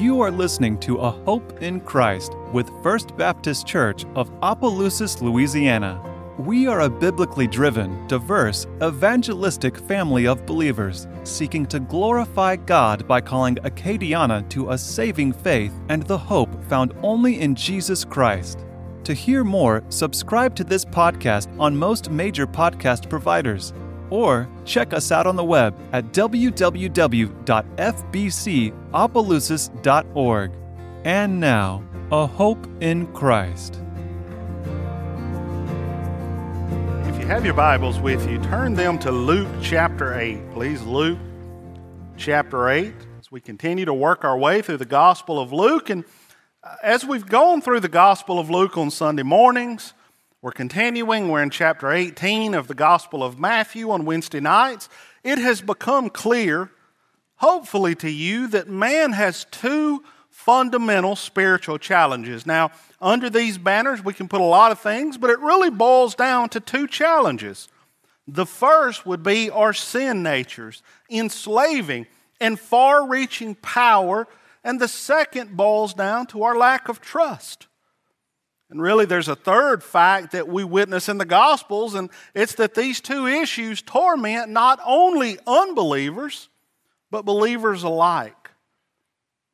You are listening to A Hope in Christ with First Baptist Church of Opelousas, Louisiana. We are a biblically driven, diverse, evangelistic family of believers seeking to glorify God by calling Acadiana to a saving faith and the hope found only in Jesus Christ. To hear more, subscribe to this podcast on most major podcast providers or check us out on the web at www.fbcopelousas.org. And now, a hope in Christ. If you have your Bibles with you, turn them to Luke chapter 8. Please, Luke chapter 8, as we continue to work our way through the Gospel of Luke. And uh, as we've gone through the Gospel of Luke on Sunday mornings, we're continuing. We're in chapter 18 of the Gospel of Matthew on Wednesday nights. It has become clear, hopefully to you, that man has two fundamental spiritual challenges. Now, under these banners, we can put a lot of things, but it really boils down to two challenges. The first would be our sin natures, enslaving and far reaching power, and the second boils down to our lack of trust. And really, there's a third fact that we witness in the Gospels, and it's that these two issues torment not only unbelievers, but believers alike.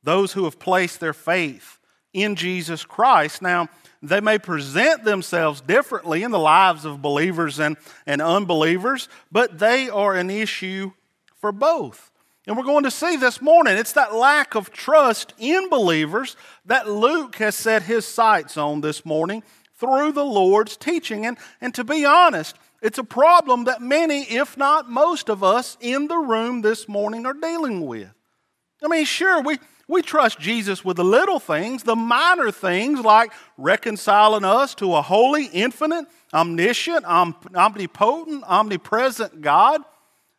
Those who have placed their faith in Jesus Christ. Now, they may present themselves differently in the lives of believers and, and unbelievers, but they are an issue for both. And we're going to see this morning it's that lack of trust in believers that Luke has set his sights on this morning through the Lord's teaching. And, and to be honest, it's a problem that many, if not most of us in the room this morning are dealing with. I mean, sure, we, we trust Jesus with the little things, the minor things like reconciling us to a holy, infinite, omniscient, omnipotent, omnipresent God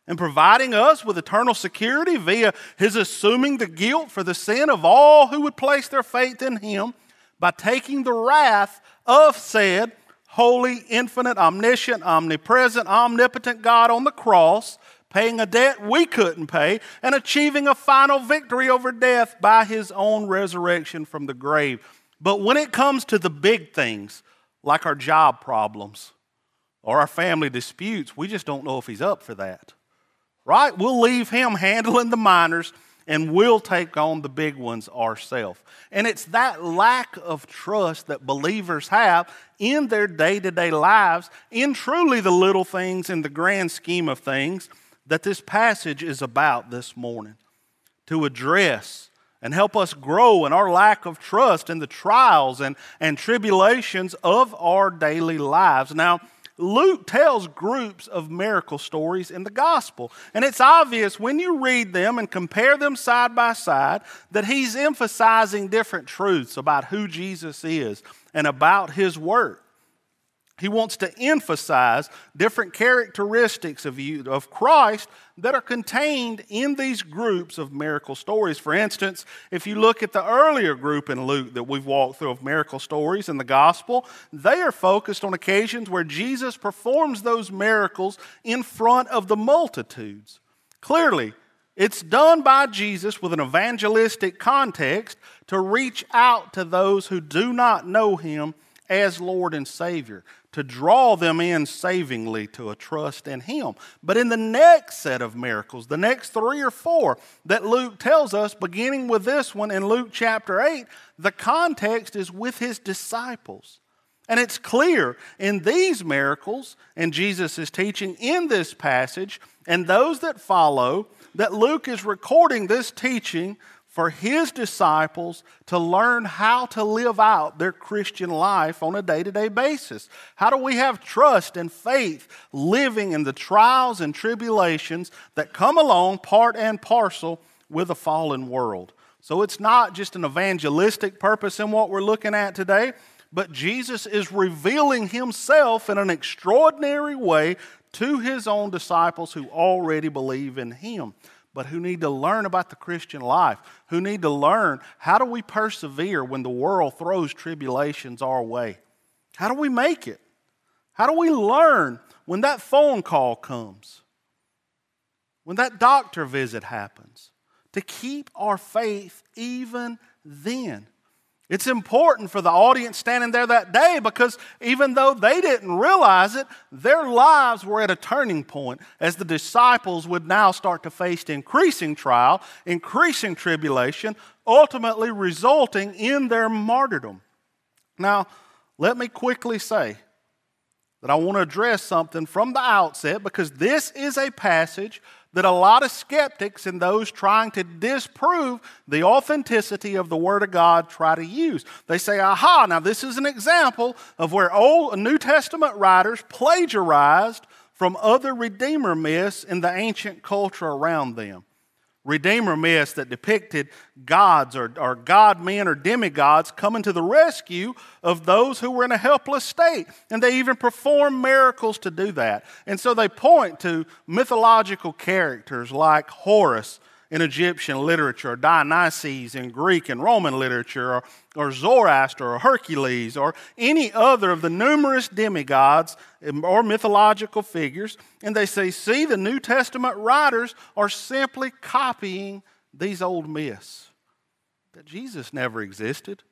and providing us with eternal security via his assuming the guilt for the sin of all who would place their faith in him by taking the wrath of said holy, infinite, omniscient, omnipresent, omnipotent God on the cross, paying a debt we couldn't pay, and achieving a final victory over death by his own resurrection from the grave. But when it comes to the big things, like our job problems or our family disputes, we just don't know if he's up for that right? We'll leave him handling the minors and we'll take on the big ones ourselves. And it's that lack of trust that believers have in their day to day lives, in truly the little things in the grand scheme of things, that this passage is about this morning. To address and help us grow in our lack of trust in the trials and, and tribulations of our daily lives. Now, Luke tells groups of miracle stories in the gospel. And it's obvious when you read them and compare them side by side that he's emphasizing different truths about who Jesus is and about his work. He wants to emphasize different characteristics of, you, of Christ that are contained in these groups of miracle stories. For instance, if you look at the earlier group in Luke that we've walked through of miracle stories in the gospel, they are focused on occasions where Jesus performs those miracles in front of the multitudes. Clearly, it's done by Jesus with an evangelistic context to reach out to those who do not know him as Lord and Savior to draw them in savingly to a trust in Him. But in the next set of miracles, the next three or four that Luke tells us, beginning with this one in Luke chapter 8, the context is with His disciples. And it's clear in these miracles and Jesus' teaching in this passage and those that follow that Luke is recording this teaching for his disciples to learn how to live out their Christian life on a day to day basis. How do we have trust and faith living in the trials and tribulations that come along part and parcel with a fallen world? So it's not just an evangelistic purpose in what we're looking at today, but Jesus is revealing himself in an extraordinary way to his own disciples who already believe in him but who need to learn about the Christian life, who need to learn how do we persevere when the world throws tribulations our way? How do we make it? How do we learn when that phone call comes? When that doctor visit happens? to keep our faith even then. It's important for the audience standing there that day because even though they didn't realize it, their lives were at a turning point as the disciples would now start to face increasing trial, increasing tribulation, ultimately resulting in their martyrdom. Now, let me quickly say that I want to address something from the outset because this is a passage that a lot of skeptics and those trying to disprove the authenticity of the Word of God try to use. They say, aha, now this is an example of where Old New Testament writers plagiarized from other Redeemer myths in the ancient culture around them. Redeemer myths that depicted gods or, or god men or demigods coming to the rescue of those who were in a helpless state. And they even perform miracles to do that. And so they point to mythological characters like Horus in Egyptian literature, Dionysus in Greek and Roman literature, or, or Zoroaster or Hercules, or any other of the numerous demigods um, or mythological figures. And they say, see, the New Testament writers are simply copying these old myths. That Jesus never existed,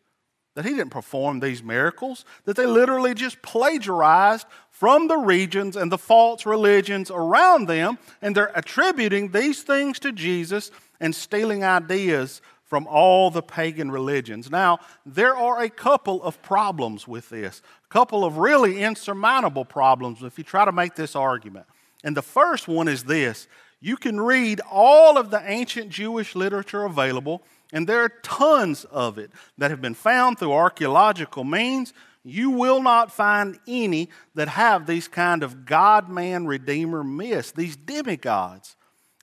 that he didn't perform these miracles, that they literally just plagiarized from the regions and the false religions around them, and they're attributing these things to Jesus and stealing ideas from all the pagan religions. Now, there are a couple of problems with this, a couple of really insurmountable problems if you try to make this argument. And the first one is this you can read all of the ancient Jewish literature available and there are tons of it that have been found through archaeological means. You will not find any that have these kind of God man redeemer myths, these demigods.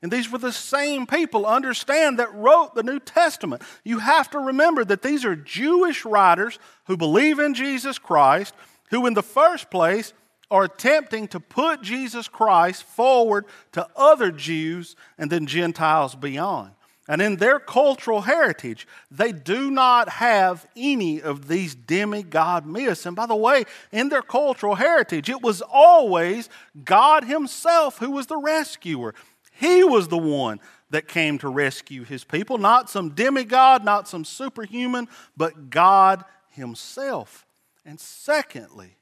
And these were the same people, understand, that wrote the New Testament. You have to remember that these are Jewish writers who believe in Jesus Christ, who, in the first place, are attempting to put Jesus Christ forward to other Jews and then Gentiles beyond. And in their cultural heritage, they do not have any of these demigod myths. And by the way, in their cultural heritage, it was always God Himself who was the rescuer. He was the one that came to rescue His people, not some demigod, not some superhuman, but God Himself. And secondly,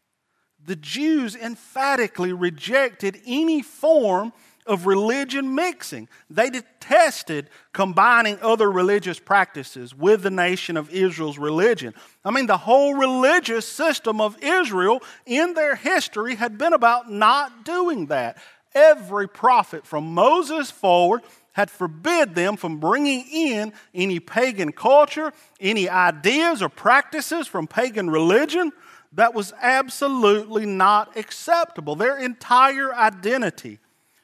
the Jews emphatically rejected any form of religion mixing. They detested combining other religious practices with the nation of Israel's religion. I mean, the whole religious system of Israel in their history had been about not doing that. Every prophet from Moses forward had forbid them from bringing in any pagan culture, any ideas or practices from pagan religion that was absolutely not acceptable. Their entire identity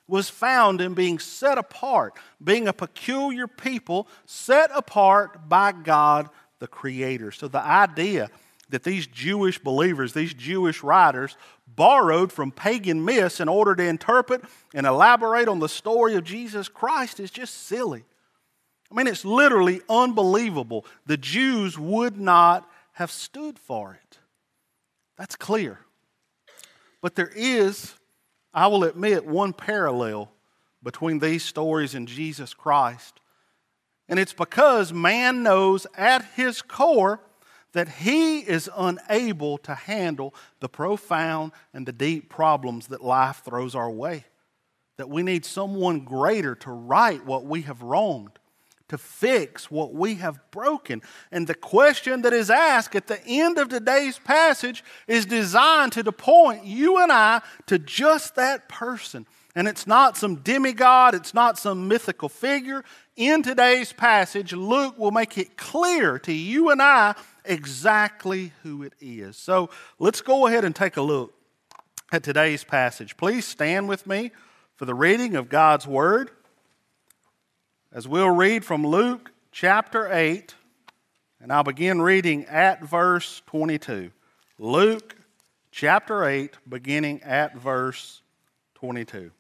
was found in being set apart, being a peculiar people set apart by God the Creator. So the idea that these Jewish believers, these Jewish writers, borrowed from pagan myths in order to interpret and elaborate on the story of Jesus Christ is just silly. I mean, it's literally unbelievable. The Jews would not have stood for it. That's clear. But there is I will admit one parallel between these stories and Jesus Christ. And it's because man knows at his core that he is unable to handle the profound and the deep problems that life throws our way. That we need someone greater to right what we have wronged to fix what we have broken. And the question that is asked at the end of today's passage is designed to point you and I to just that person. And it's not some demigod, it's not some mythical figure. In today's passage, Luke will make it clear to you and I exactly who it is. So let's go ahead and take a look at today's passage. Please stand with me for the reading of God's Word as we'll read from Luke chapter 8, and I'll begin reading at verse 22. Luke chapter 8, beginning at verse 22.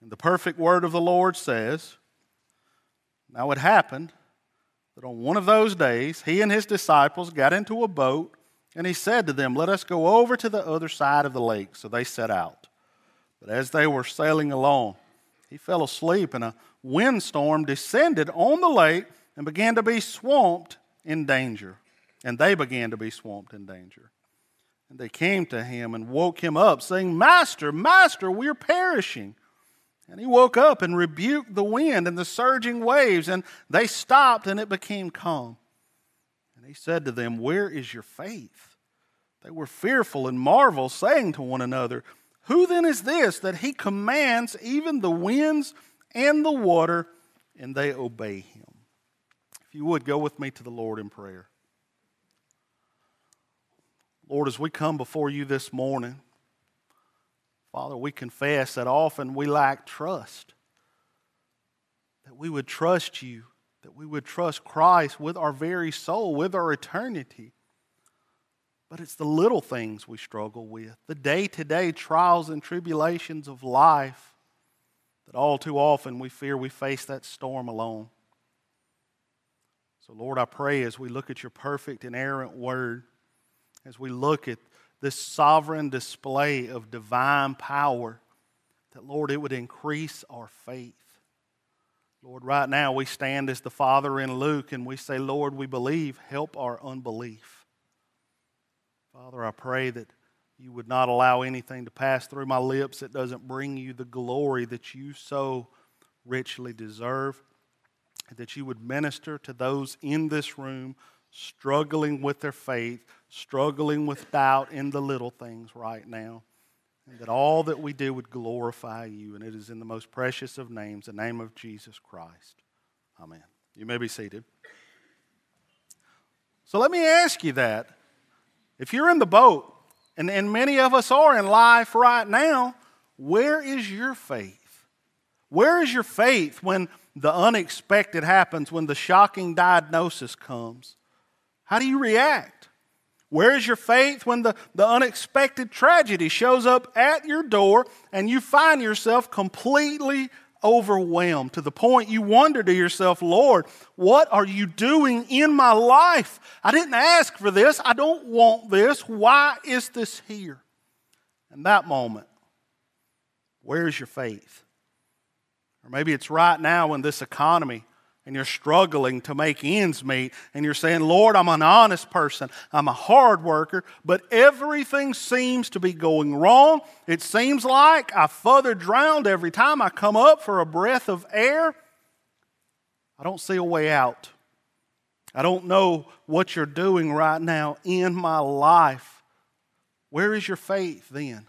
And the perfect word of the Lord says, Now it happened that on one of those days he and his disciples got into a boat, and he said to them, Let us go over to the other side of the lake. So they set out. But as they were sailing along, he fell asleep, and a windstorm descended on the lake and began to be swamped in danger. And they began to be swamped in danger. And they came to him and woke him up, saying, Master, Master, we're perishing. And he woke up and rebuked the wind and the surging waves, and they stopped, and it became calm. And he said to them, Where is your faith? They were fearful and marveled, saying to one another, Who then is this that he commands even the winds and the water, and they obey him? If you would, go with me to the Lord in prayer. Lord, as we come before you this morning, Father, we confess that often we lack trust. That we would trust you, that we would trust Christ with our very soul, with our eternity. But it's the little things we struggle with, the day to day trials and tribulations of life, that all too often we fear we face that storm alone. So, Lord, I pray as we look at your perfect, inerrant word, as we look at this sovereign display of divine power, that, Lord, it would increase our faith. Lord, right now we stand as the Father in Luke and we say, Lord, we believe, help our unbelief. Father, I pray that you would not allow anything to pass through my lips that doesn't bring you the glory that you so richly deserve, that you would minister to those in this room struggling with their faith, struggling with doubt in the little things right now. And that all that we do would glorify you. And it is in the most precious of names, the name of Jesus Christ. Amen. You may be seated. So let me ask you that. If you're in the boat, and, and many of us are in life right now, where is your faith? Where is your faith when the unexpected happens, when the shocking diagnosis comes? How do you react? Where is your faith when the, the unexpected tragedy shows up at your door and you find yourself completely overwhelmed to the point you wonder to yourself, Lord, what are you doing in my life? I didn't ask for this. I don't want this. Why is this here? In that moment, where's your faith? Or maybe it's right now in this economy and you're struggling to make ends meet, and you're saying, Lord, I'm an honest person, I'm a hard worker, but everything seems to be going wrong. It seems like I further drowned every time I come up for a breath of air. I don't see a way out. I don't know what you're doing right now in my life. Where is your faith then?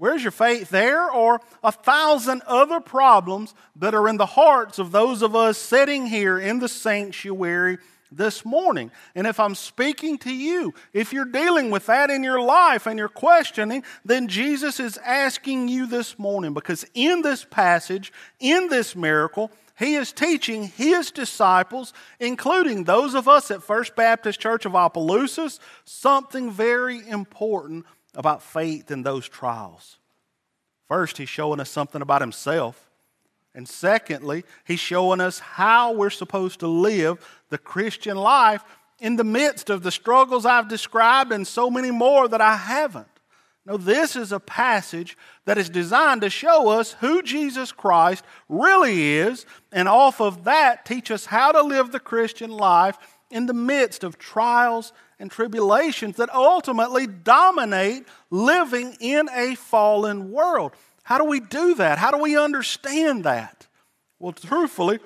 Where's your faith? There or a thousand other problems that are in the hearts of those of us sitting here in the sanctuary this morning. And if I'm speaking to you, if you're dealing with that in your life and you're questioning, then Jesus is asking you this morning because in this passage, in this miracle, he is teaching his disciples, including those of us at First Baptist Church of Opelousas, something very important about faith in those trials. First, he's showing us something about himself. And secondly, he's showing us how we're supposed to live the Christian life in the midst of the struggles I've described and so many more that I haven't. Now, this is a passage that is designed to show us who Jesus Christ really is, and off of that, teach us how to live the Christian life in the midst of trials and tribulations that ultimately dominate living in a fallen world. How do we do that? How do we understand that? Well, truthfully,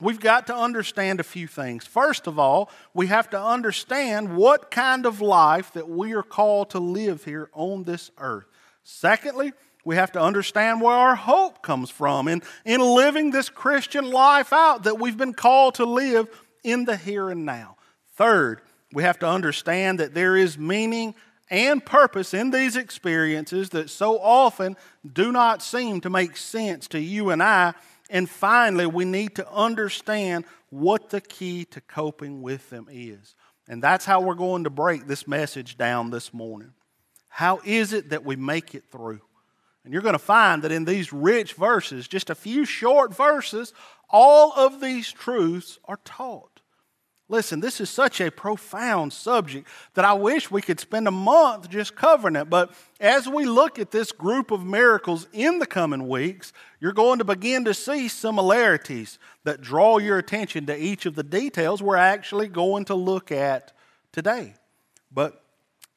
we've got to understand a few things. First of all, we have to understand what kind of life that we are called to live here on this earth. Secondly, we have to understand where our hope comes from in, in living this Christian life out that we've been called to live in the here and now. Third, we have to understand that there is meaning and purpose in these experiences that so often do not seem to make sense to you and I. And finally, we need to understand what the key to coping with them is. And that's how we're going to break this message down this morning. How is it that we make it through? And you're going to find that in these rich verses, just a few short verses, all of these truths are taught. Listen, this is such a profound subject that I wish we could spend a month just covering it. But as we look at this group of miracles in the coming weeks, you're going to begin to see similarities that draw your attention to each of the details we're actually going to look at today. But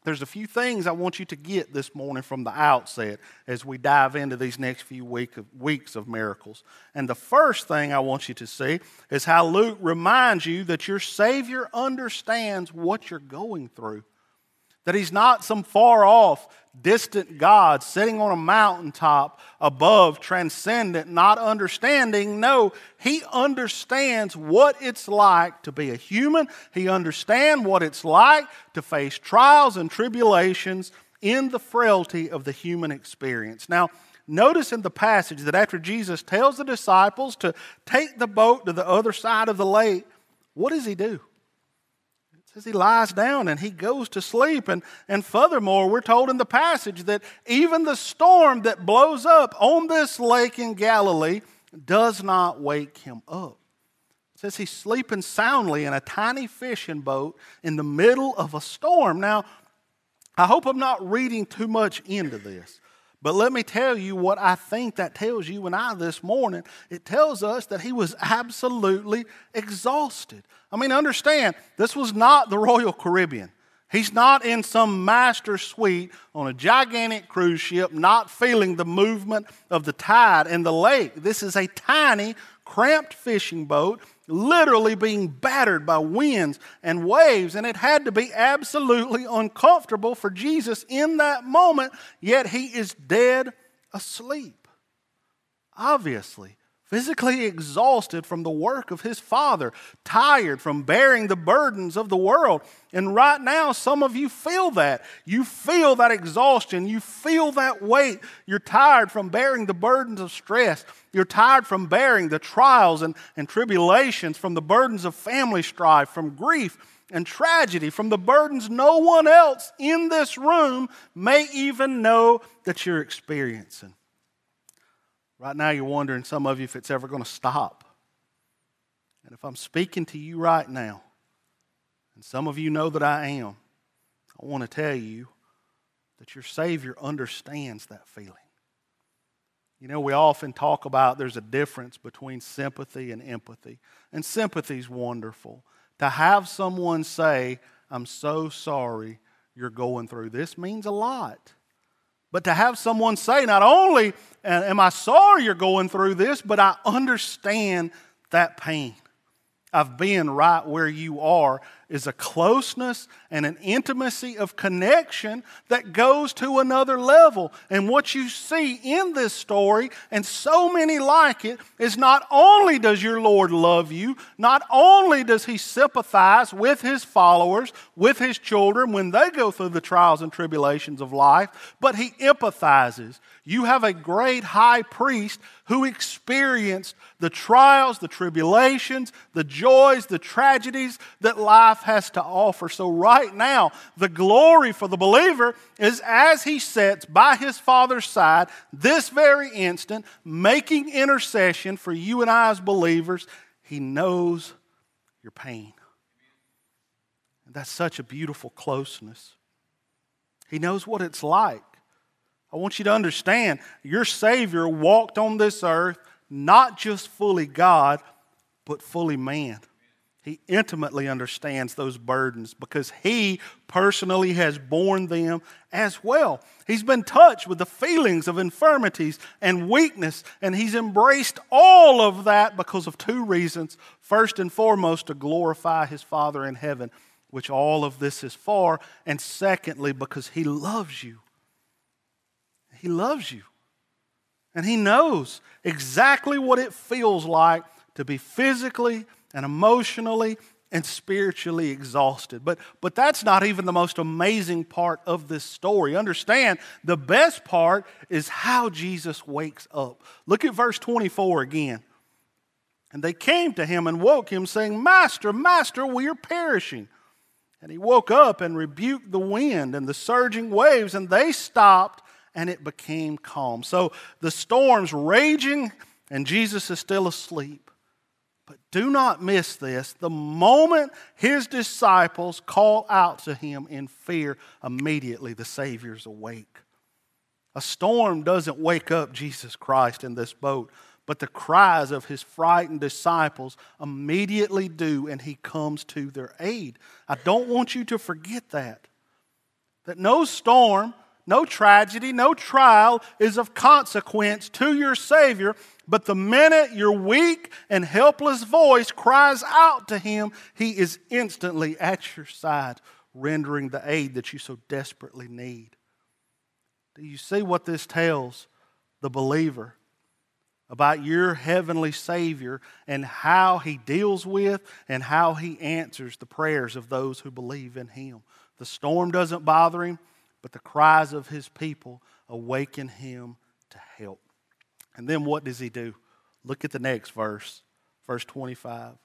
there's a few things I want you to get this morning from the outset as we dive into these next few week of, weeks of miracles. And the first thing I want you to see is how Luke reminds you that your Savior understands what you're going through that he's not some far off, distant God sitting on a mountaintop above, transcendent, not understanding. No, he understands what it's like to be a human. He understands what it's like to face trials and tribulations in the frailty of the human experience. Now, notice in the passage that after Jesus tells the disciples to take the boat to the other side of the lake, what does he do? Says he lies down and he goes to sleep. And, and furthermore, we're told in the passage that even the storm that blows up on this lake in Galilee does not wake him up. It says he's sleeping soundly in a tiny fishing boat in the middle of a storm. Now, I hope I'm not reading too much into this. But let me tell you what I think that tells you and I this morning. It tells us that he was absolutely exhausted. I mean, understand, this was not the Royal Caribbean. He's not in some master suite on a gigantic cruise ship, not feeling the movement of the tide in the lake. This is a tiny, cramped fishing boat literally being battered by winds and waves, and it had to be absolutely uncomfortable for Jesus in that moment, yet he is dead asleep. Obviously, physically exhausted from the work of his Father, tired from bearing the burdens of the world. And right now, some of you feel that. You feel that exhaustion. You feel that weight. You're tired from bearing the burdens of stress. You're tired from bearing the trials and, and tribulations, from the burdens of family strife, from grief and tragedy, from the burdens no one else in this room may even know that you're experiencing. Right now, you're wondering, some of you, if it's ever going to stop. And if I'm speaking to you right now, and some of you know that I am, I want to tell you that your Savior understands that feeling. You know, we often talk about there's a difference between sympathy and empathy. And sympathy is wonderful. To have someone say, I'm so sorry you're going through this means a lot. But to have someone say, not only am I sorry you're going through this, but I understand that pain of being right where you are is a closeness and an intimacy of connection that goes to another level. And what you see in this story, and so many like it, is not only does your Lord love you, not only does He sympathize with His followers, with His children when they go through the trials and tribulations of life, but He empathizes. You have a great high priest who experienced the trials, the tribulations, the joys, the tragedies that life life has to offer. So, right now, the glory for the believer is as he sits by his Father's side, this very instant, making intercession for you and I as believers. He knows your pain. And that's such a beautiful closeness. He knows what it's like. I want you to understand your Savior walked on this earth not just fully God, but fully man. He intimately understands those burdens because he personally has borne them as well. He's been touched with the feelings of infirmities and weakness, and he's embraced all of that because of two reasons. First and foremost, to glorify his Father in heaven, which all of this is for, and secondly, because he loves you. He loves you. And he knows exactly what it feels like to be physically and emotionally and spiritually exhausted. But, but that's not even the most amazing part of this story. Understand, the best part is how Jesus wakes up. Look at verse 24 again. And they came to him and woke him, saying, Master, Master, we are perishing. And he woke up and rebuked the wind and the surging waves, and they stopped, and it became calm. So the storm's raging, and Jesus is still asleep. But do not miss this. The moment his disciples call out to him in fear, immediately the Savior's awake. A storm doesn't wake up Jesus Christ in this boat, but the cries of his frightened disciples immediately do, and he comes to their aid. I don't want you to forget that. That no storm, no tragedy, no trial is of consequence to your Savior, but the minute your weak and helpless voice cries out to Him, He is instantly at your side, rendering the aid that you so desperately need. Do you see what this tells the believer about your heavenly Savior and how He deals with and how He answers the prayers of those who believe in Him? The storm doesn't bother Him but the cries of his people awaken him. And then what does he do? Look at the next verse, verse 25.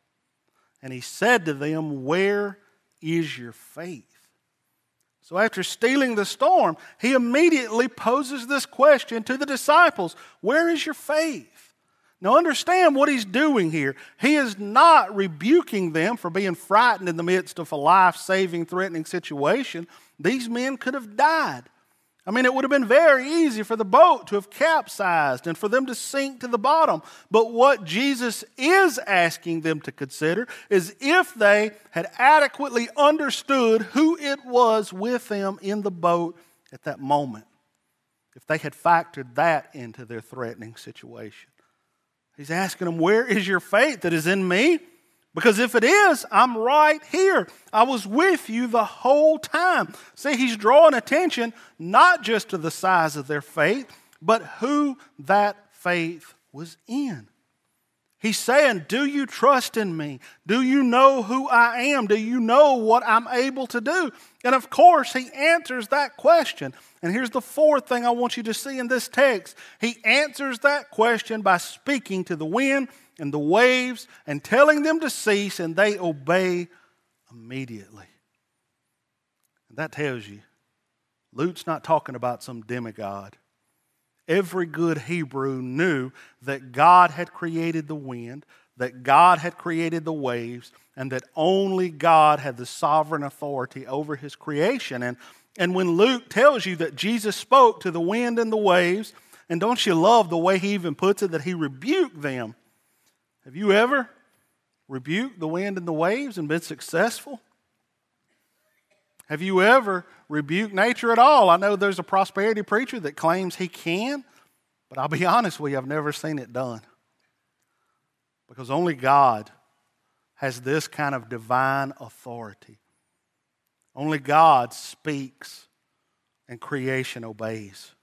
And he said to them, Where is your faith? So, after stealing the storm, he immediately poses this question to the disciples Where is your faith? Now, understand what he's doing here. He is not rebuking them for being frightened in the midst of a life saving, threatening situation. These men could have died. I mean, it would have been very easy for the boat to have capsized and for them to sink to the bottom. But what Jesus is asking them to consider is if they had adequately understood who it was with them in the boat at that moment, if they had factored that into their threatening situation. He's asking them, Where is your faith that is in me? Because if it is, I'm right here. I was with you the whole time. See, he's drawing attention not just to the size of their faith, but who that faith was in. He's saying, Do you trust in me? Do you know who I am? Do you know what I'm able to do? And of course, he answers that question. And here's the fourth thing I want you to see in this text he answers that question by speaking to the wind and the waves and telling them to cease, and they obey immediately. And that tells you Luke's not talking about some demigod. Every good Hebrew knew that God had created the wind, that God had created the waves, and that only God had the sovereign authority over his creation. And, and when Luke tells you that Jesus spoke to the wind and the waves, and don't you love the way he even puts it that he rebuked them? Have you ever rebuked the wind and the waves and been successful? Have you ever rebuked nature at all? I know there's a prosperity preacher that claims he can, but I'll be honest with you, I've never seen it done. Because only God has this kind of divine authority. Only God speaks and creation obeys.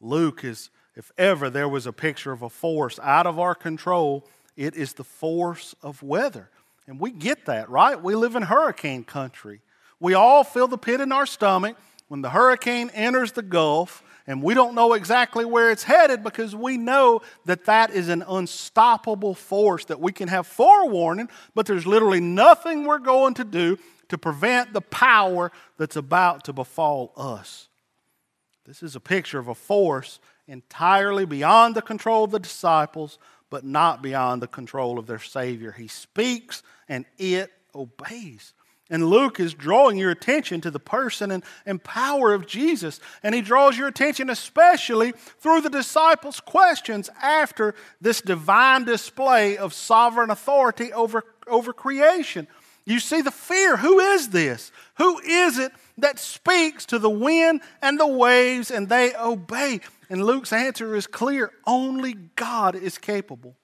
Luke is if ever there was a picture of a force out of our control, it is the force of weather. And we get that, right? We live in hurricane country. We all feel the pit in our stomach when the hurricane enters the Gulf, and we don't know exactly where it's headed because we know that that is an unstoppable force that we can have forewarning, but there's literally nothing we're going to do to prevent the power that's about to befall us. This is a picture of a force entirely beyond the control of the disciples, but not beyond the control of their Savior. He speaks and it obeys. And Luke is drawing your attention to the person and, and power of Jesus. And he draws your attention especially through the disciples' questions after this divine display of sovereign authority over, over creation. You see the fear. Who is this? Who is it that speaks to the wind and the waves and they obey? And Luke's answer is clear only God is capable.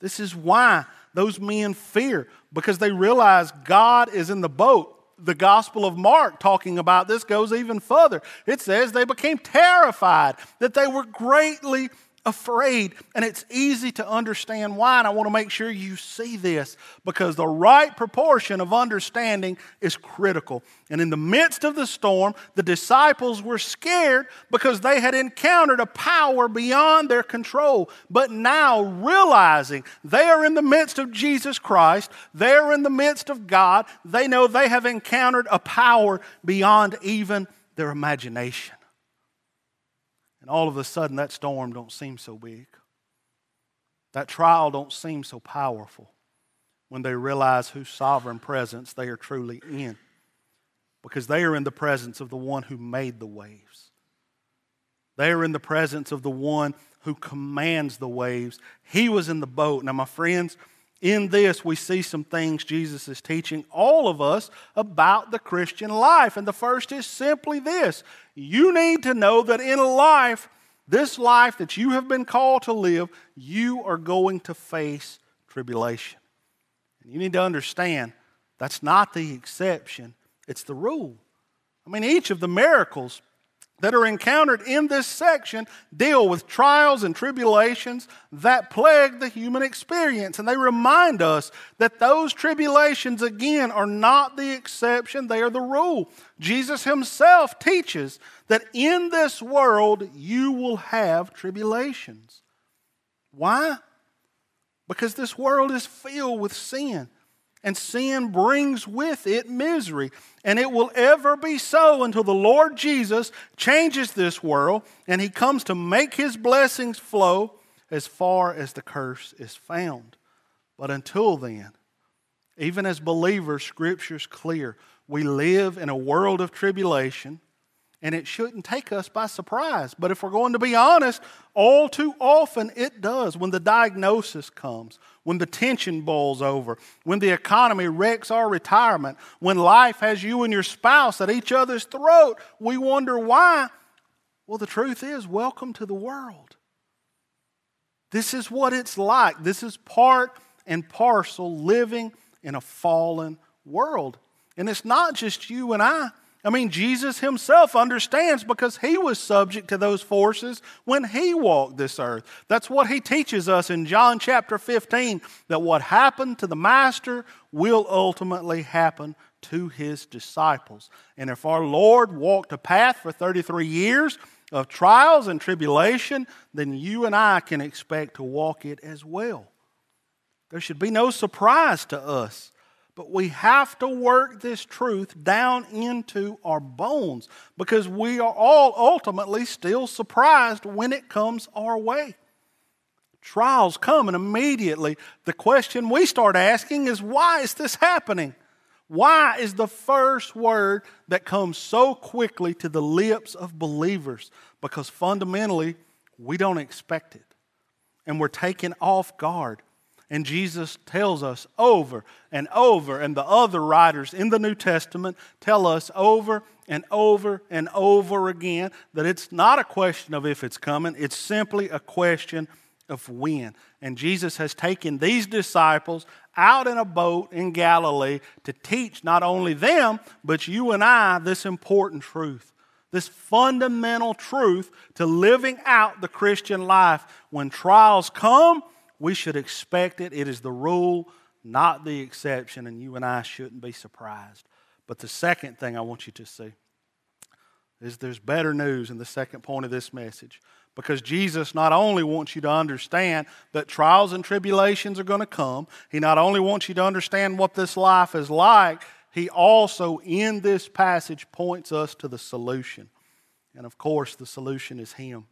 This is why those men fear, because they realize God is in the boat. The Gospel of Mark, talking about this, goes even further. It says they became terrified, that they were greatly afraid. And it's easy to understand why. And I want to make sure you see this because the right proportion of understanding is critical. And in the midst of the storm, the disciples were scared because they had encountered a power beyond their control. But now, realizing they are in the midst of Jesus Christ, they're in the midst of God, they know they have encountered a power beyond even their imagination. And all of a sudden, that storm don't seem so big. that trial don't seem so powerful when they realize whose sovereign presence they are truly in. Because they are in the presence of the one who made the waves. They are in the presence of the one who commands the waves. He was in the boat. Now, my friends, in this, we see some things Jesus is teaching all of us about the Christian life. And the first is simply this you need to know that in life, this life that you have been called to live, you are going to face tribulation. And you need to understand that's not the exception, it's the rule. I mean, each of the miracles that are encountered in this section deal with trials and tribulations that plague the human experience. And they remind us that those tribulations, again, are not the exception, they are the rule. Jesus himself teaches that in this world you will have tribulations. Why? Because this world is filled with sin and sin brings with it misery. And it will ever be so until the Lord Jesus changes this world and he comes to make his blessings flow as far as the curse is found. But until then, even as believers, Scripture's clear. We live in a world of tribulation and it shouldn't take us by surprise. But if we're going to be honest, all too often it does. When the diagnosis comes, when the tension boils over, when the economy wrecks our retirement, when life has you and your spouse at each other's throat, we wonder why. Well, the truth is, welcome to the world. This is what it's like. This is part and parcel living in a fallen world. And it's not just you and I. I mean, Jesus himself understands because he was subject to those forces when he walked this earth. That's what he teaches us in John chapter 15 that what happened to the Master will ultimately happen to his disciples. And if our Lord walked a path for 33 years of trials and tribulation, then you and I can expect to walk it as well. There should be no surprise to us but we have to work this truth down into our bones because we are all ultimately still surprised when it comes our way. Trials come, and immediately the question we start asking is why is this happening? Why is the first word that comes so quickly to the lips of believers? Because fundamentally, we don't expect it. And we're taken off guard. And Jesus tells us over and over, and the other writers in the New Testament tell us over and over and over again that it's not a question of if it's coming, it's simply a question of when. And Jesus has taken these disciples out in a boat in Galilee to teach not only them, but you and I this important truth. This fundamental truth to living out the Christian life. When trials come, we should expect it. It is the rule, not the exception, and you and I shouldn't be surprised. But the second thing I want you to see is there's better news in the second point of this message. Because Jesus not only wants you to understand that trials and tribulations are going to come, He not only wants you to understand what this life is like, He also, in this passage, points us to the solution. And of course, the solution is Him.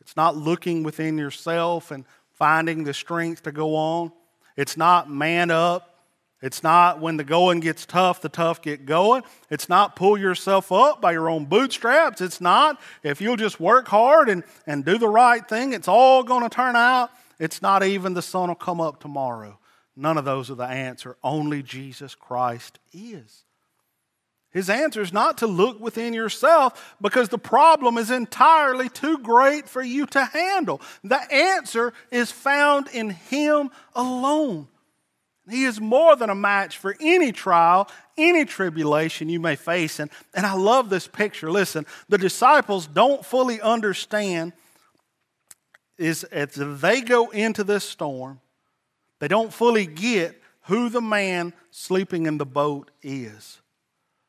It's not looking within yourself and finding the strength to go on. It's not man up. It's not when the going gets tough, the tough get going. It's not pull yourself up by your own bootstraps. It's not if you'll just work hard and, and do the right thing, it's all going to turn out. It's not even the sun will come up tomorrow. None of those are the answer. Only Jesus Christ is. His answer is not to look within yourself because the problem is entirely too great for you to handle. The answer is found in Him alone. He is more than a match for any trial, any tribulation you may face. And, and I love this picture. Listen, the disciples don't fully understand is as they go into this storm, they don't fully get who the man sleeping in the boat is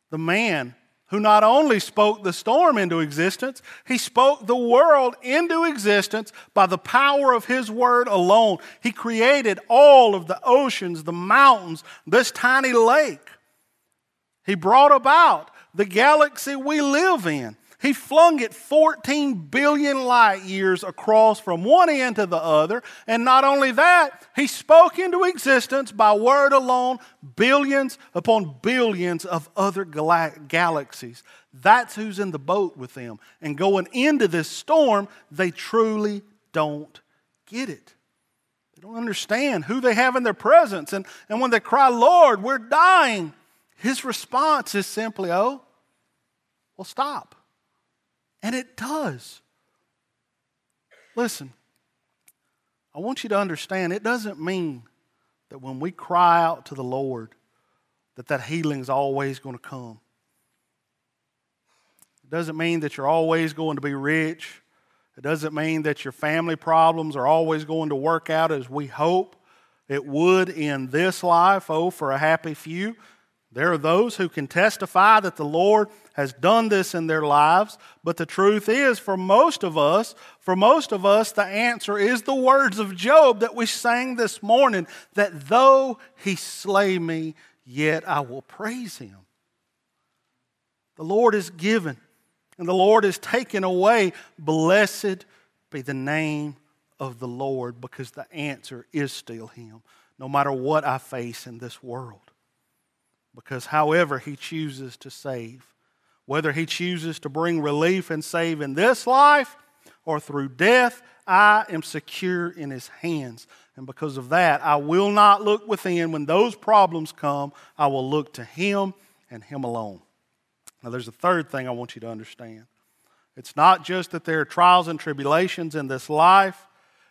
the man who not only spoke the storm into existence, he spoke the world into existence by the power of his word alone. He created all of the oceans, the mountains, this tiny lake. He brought about the galaxy we live in. He flung it 14 billion light years across from one end to the other. And not only that, he spoke into existence by word alone billions upon billions of other galaxies. That's who's in the boat with them. And going into this storm, they truly don't get it. They don't understand who they have in their presence. And, and when they cry, Lord, we're dying, his response is simply, oh, well, stop. And it does. Listen, I want you to understand it doesn't mean that when we cry out to the Lord, that that healing is always going to come. It doesn't mean that you're always going to be rich. It doesn't mean that your family problems are always going to work out as we hope it would in this life. Oh, for a happy few. There are those who can testify that the Lord has done this in their lives, but the truth is, for most of us, for most of us, the answer is the words of Job that we sang this morning that though he slay me, yet I will praise him. The Lord is given and the Lord is taken away. Blessed be the name of the Lord because the answer is still Him, no matter what I face in this world. Because however He chooses to save, whether He chooses to bring relief and save in this life or through death, I am secure in His hands. And because of that, I will not look within. When those problems come, I will look to Him and Him alone. Now, there's a third thing I want you to understand. It's not just that there are trials and tribulations in this life,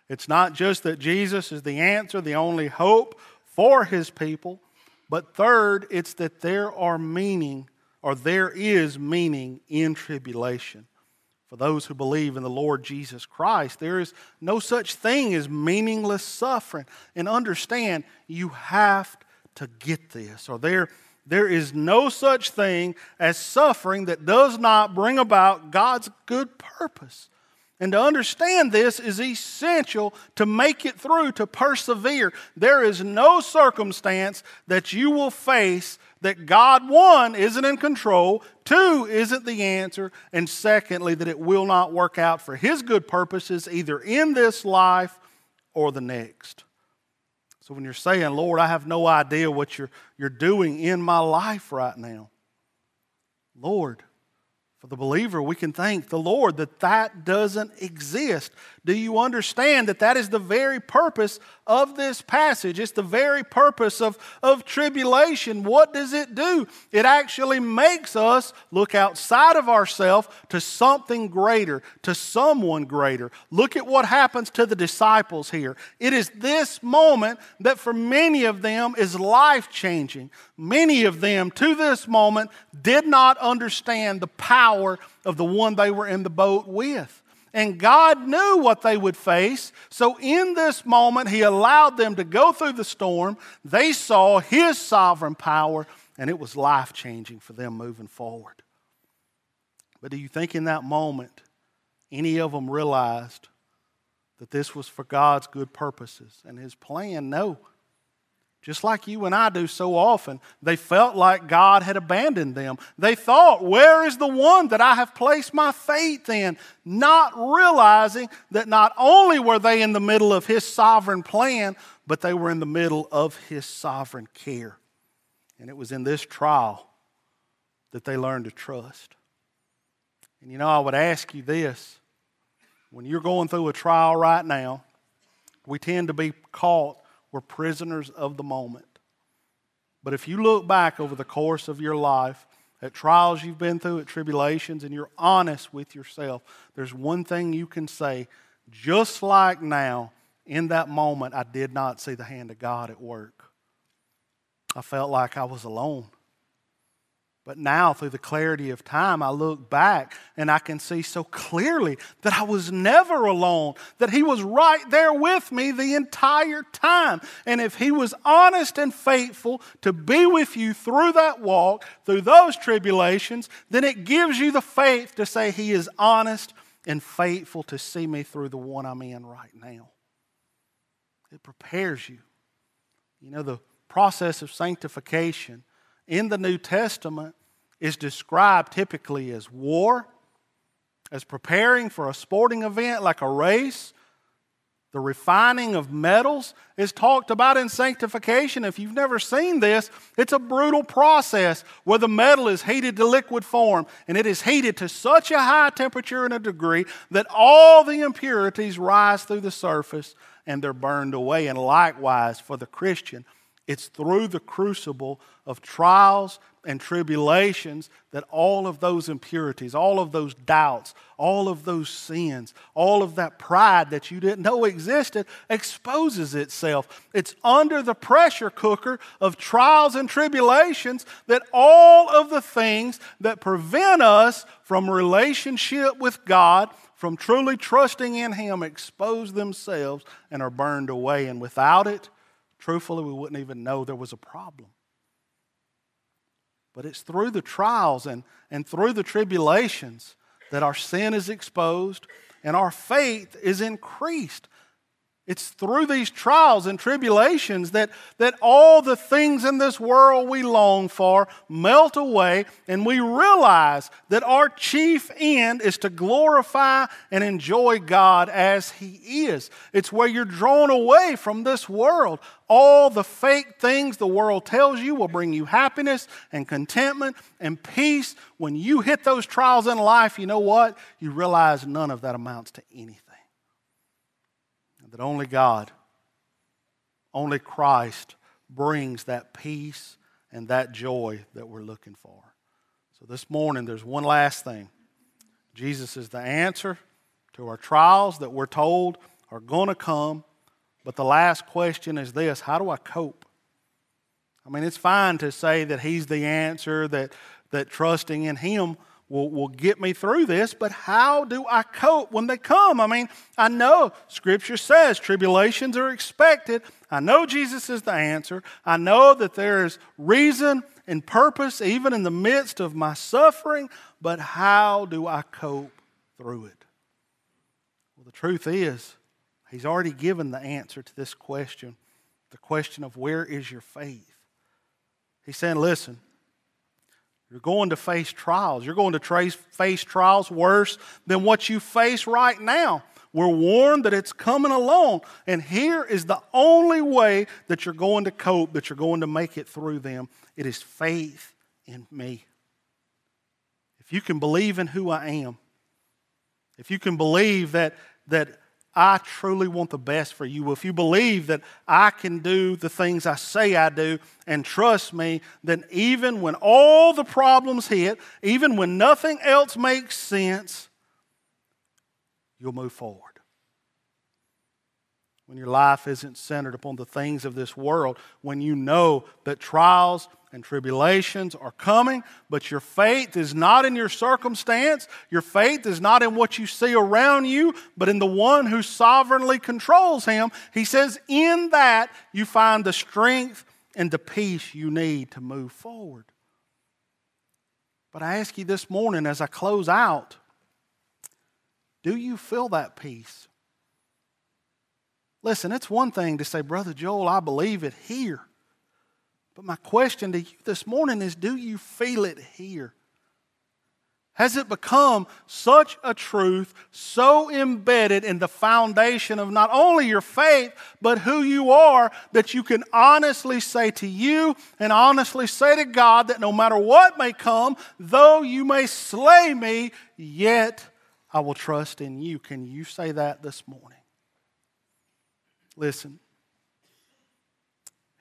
it's not just that Jesus is the answer, the only hope for his people, but third, it's that there are meaning or there is meaning in tribulation. For those who believe in the Lord Jesus Christ, there is no such thing as meaningless suffering. And understand, you have to get this, or there there is no such thing as suffering that does not bring about God's good purpose. And to understand this is essential to make it through, to persevere. There is no circumstance that you will face that God, one, isn't in control, two, isn't the answer, and secondly, that it will not work out for His good purposes either in this life or the next. So when you're saying, Lord, I have no idea what you're, you're doing in my life right now, Lord, for the believer, we can thank the Lord that that doesn't exist. Do you understand that that is the very purpose of this passage? It's the very purpose of, of tribulation. What does it do? It actually makes us look outside of ourselves to something greater, to someone greater. Look at what happens to the disciples here. It is this moment that for many of them is life changing. Many of them to this moment did not understand the power of the one they were in the boat with. And God knew what they would face. So, in this moment, He allowed them to go through the storm. They saw His sovereign power, and it was life changing for them moving forward. But do you think in that moment, any of them realized that this was for God's good purposes and His plan? No just like you and I do so often, they felt like God had abandoned them. They thought, Where is the one that I have placed my faith in? Not realizing that not only were they in the middle of His sovereign plan, but they were in the middle of His sovereign care. And it was in this trial that they learned to trust. And you know, I would ask you this when you're going through a trial right now, we tend to be caught we're prisoners of the moment. But if you look back over the course of your life, at trials you've been through, at tribulations, and you're honest with yourself, there's one thing you can say just like now, in that moment, I did not see the hand of God at work. I felt like I was alone. But now, through the clarity of time, I look back and I can see so clearly that I was never alone, that He was right there with me the entire time. And if He was honest and faithful to be with you through that walk, through those tribulations, then it gives you the faith to say He is honest and faithful to see me through the one I'm in right now. It prepares you. You know, the process of sanctification in the New Testament is described typically as war as preparing for a sporting event like a race. The refining of metals is talked about in sanctification. If you've never seen this, it's a brutal process where the metal is heated to liquid form and it is heated to such a high temperature and a degree that all the impurities rise through the surface and they're burned away. And likewise, for the Christian, it's through the crucible of trials and tribulations that all of those impurities, all of those doubts, all of those sins, all of that pride that you didn't know existed exposes itself. It's under the pressure cooker of trials and tribulations that all of the things that prevent us from relationship with God, from truly trusting in Him, expose themselves and are burned away. And without it, truthfully, we wouldn't even know there was a problem. But it's through the trials and, and through the tribulations that our sin is exposed and our faith is increased. It's through these trials and tribulations that, that all the things in this world we long for melt away, and we realize that our chief end is to glorify and enjoy God as He is. It's where you're drawn away from this world. All the fake things the world tells you will bring you happiness and contentment and peace. When you hit those trials in life, you know what? You realize none of that amounts to anything that only God, only Christ brings that peace and that joy that we're looking for. So this morning, there's one last thing Jesus is the answer to our trials that we're told are going to come. But the last question is this how do I cope? I mean, it's fine to say that He's the answer, that, that trusting in Him will, will get me through this, but how do I cope when they come? I mean, I know Scripture says tribulations are expected. I know Jesus is the answer. I know that there is reason and purpose even in the midst of my suffering, but how do I cope through it? Well, the truth is, He's already given the answer to this question the question of where is your faith? He's saying, listen, you're going to face trials. You're going to face trials worse than what you face right now. We're warned that it's coming along. And here is the only way that you're going to cope, that you're going to make it through them. It is faith in me. If you can believe in who I am, if you can believe that, that I truly want the best for you. If you believe that I can do the things I say I do and trust me, then even when all the problems hit, even when nothing else makes sense, you'll move forward. When your life isn't centered upon the things of this world, when you know that trials and tribulations are coming, but your faith is not in your circumstance. Your faith is not in what you see around you, but in the one who sovereignly controls him. He says, In that you find the strength and the peace you need to move forward. But I ask you this morning as I close out do you feel that peace? Listen, it's one thing to say, Brother Joel, I believe it here. But my question to you this morning is do you feel it here? Has it become such a truth, so embedded in the foundation of not only your faith, but who you are, that you can honestly say to you and honestly say to God that no matter what may come, though you may slay me, yet I will trust in you? Can you say that this morning? Listen,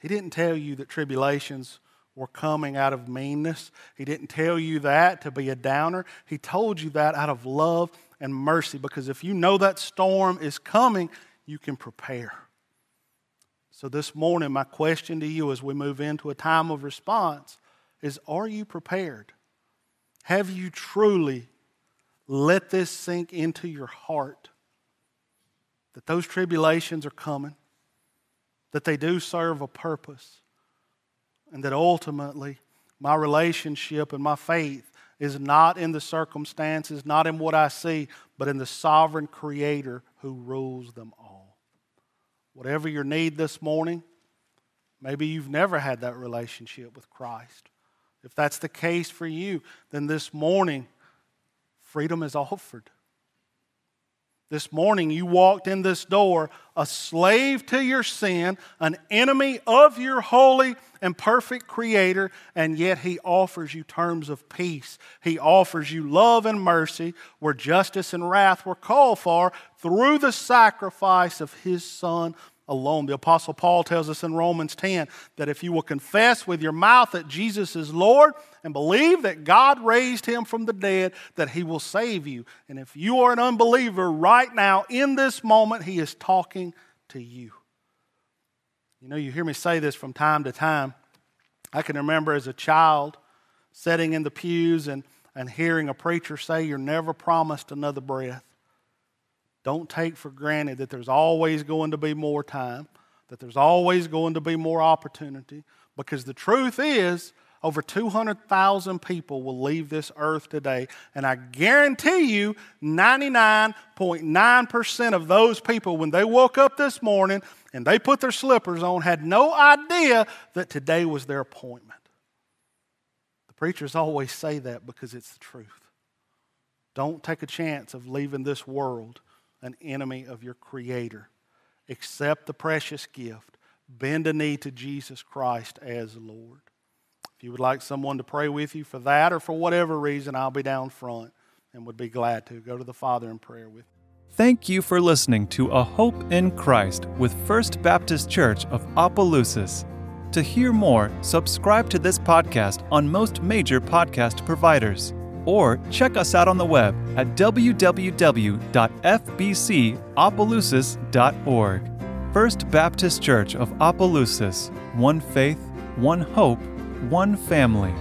he didn't tell you that tribulations were coming out of meanness. He didn't tell you that to be a downer. He told you that out of love and mercy because if you know that storm is coming, you can prepare. So, this morning, my question to you as we move into a time of response is Are you prepared? Have you truly let this sink into your heart that those tribulations are coming? that they do serve a purpose, and that ultimately my relationship and my faith is not in the circumstances, not in what I see, but in the sovereign Creator who rules them all. Whatever your need this morning, maybe you've never had that relationship with Christ. If that's the case for you, then this morning, freedom is offered. This morning you walked in this door a slave to your sin, an enemy of your holy and perfect Creator, and yet He offers you terms of peace. He offers you love and mercy where justice and wrath were called for through the sacrifice of His Son alone. The Apostle Paul tells us in Romans 10 that if you will confess with your mouth that Jesus is Lord and believe that God raised him from the dead, that he will save you. And if you are an unbeliever right now, in this moment, he is talking to you. You know, you hear me say this from time to time. I can remember as a child sitting in the pews and, and hearing a preacher say, You're never promised another breath. Don't take for granted that there's always going to be more time, that there's always going to be more opportunity, because the truth is, over 200,000 people will leave this earth today. And I guarantee you, 99.9% of those people, when they woke up this morning and they put their slippers on, had no idea that today was their appointment. The preachers always say that because it's the truth. Don't take a chance of leaving this world an enemy of your Creator. Accept the precious gift. Bend a knee to Jesus Christ as Lord. If you would like someone to pray with you for that or for whatever reason, I'll be down front and would be glad to. Go to the Father in prayer with you. Thank you for listening to A Hope in Christ with First Baptist Church of Opelousas. To hear more, subscribe to this podcast on most major podcast providers or check us out on the web at www.fbcopelousas.org. First Baptist Church of Opelousas, one faith, one hope, one family.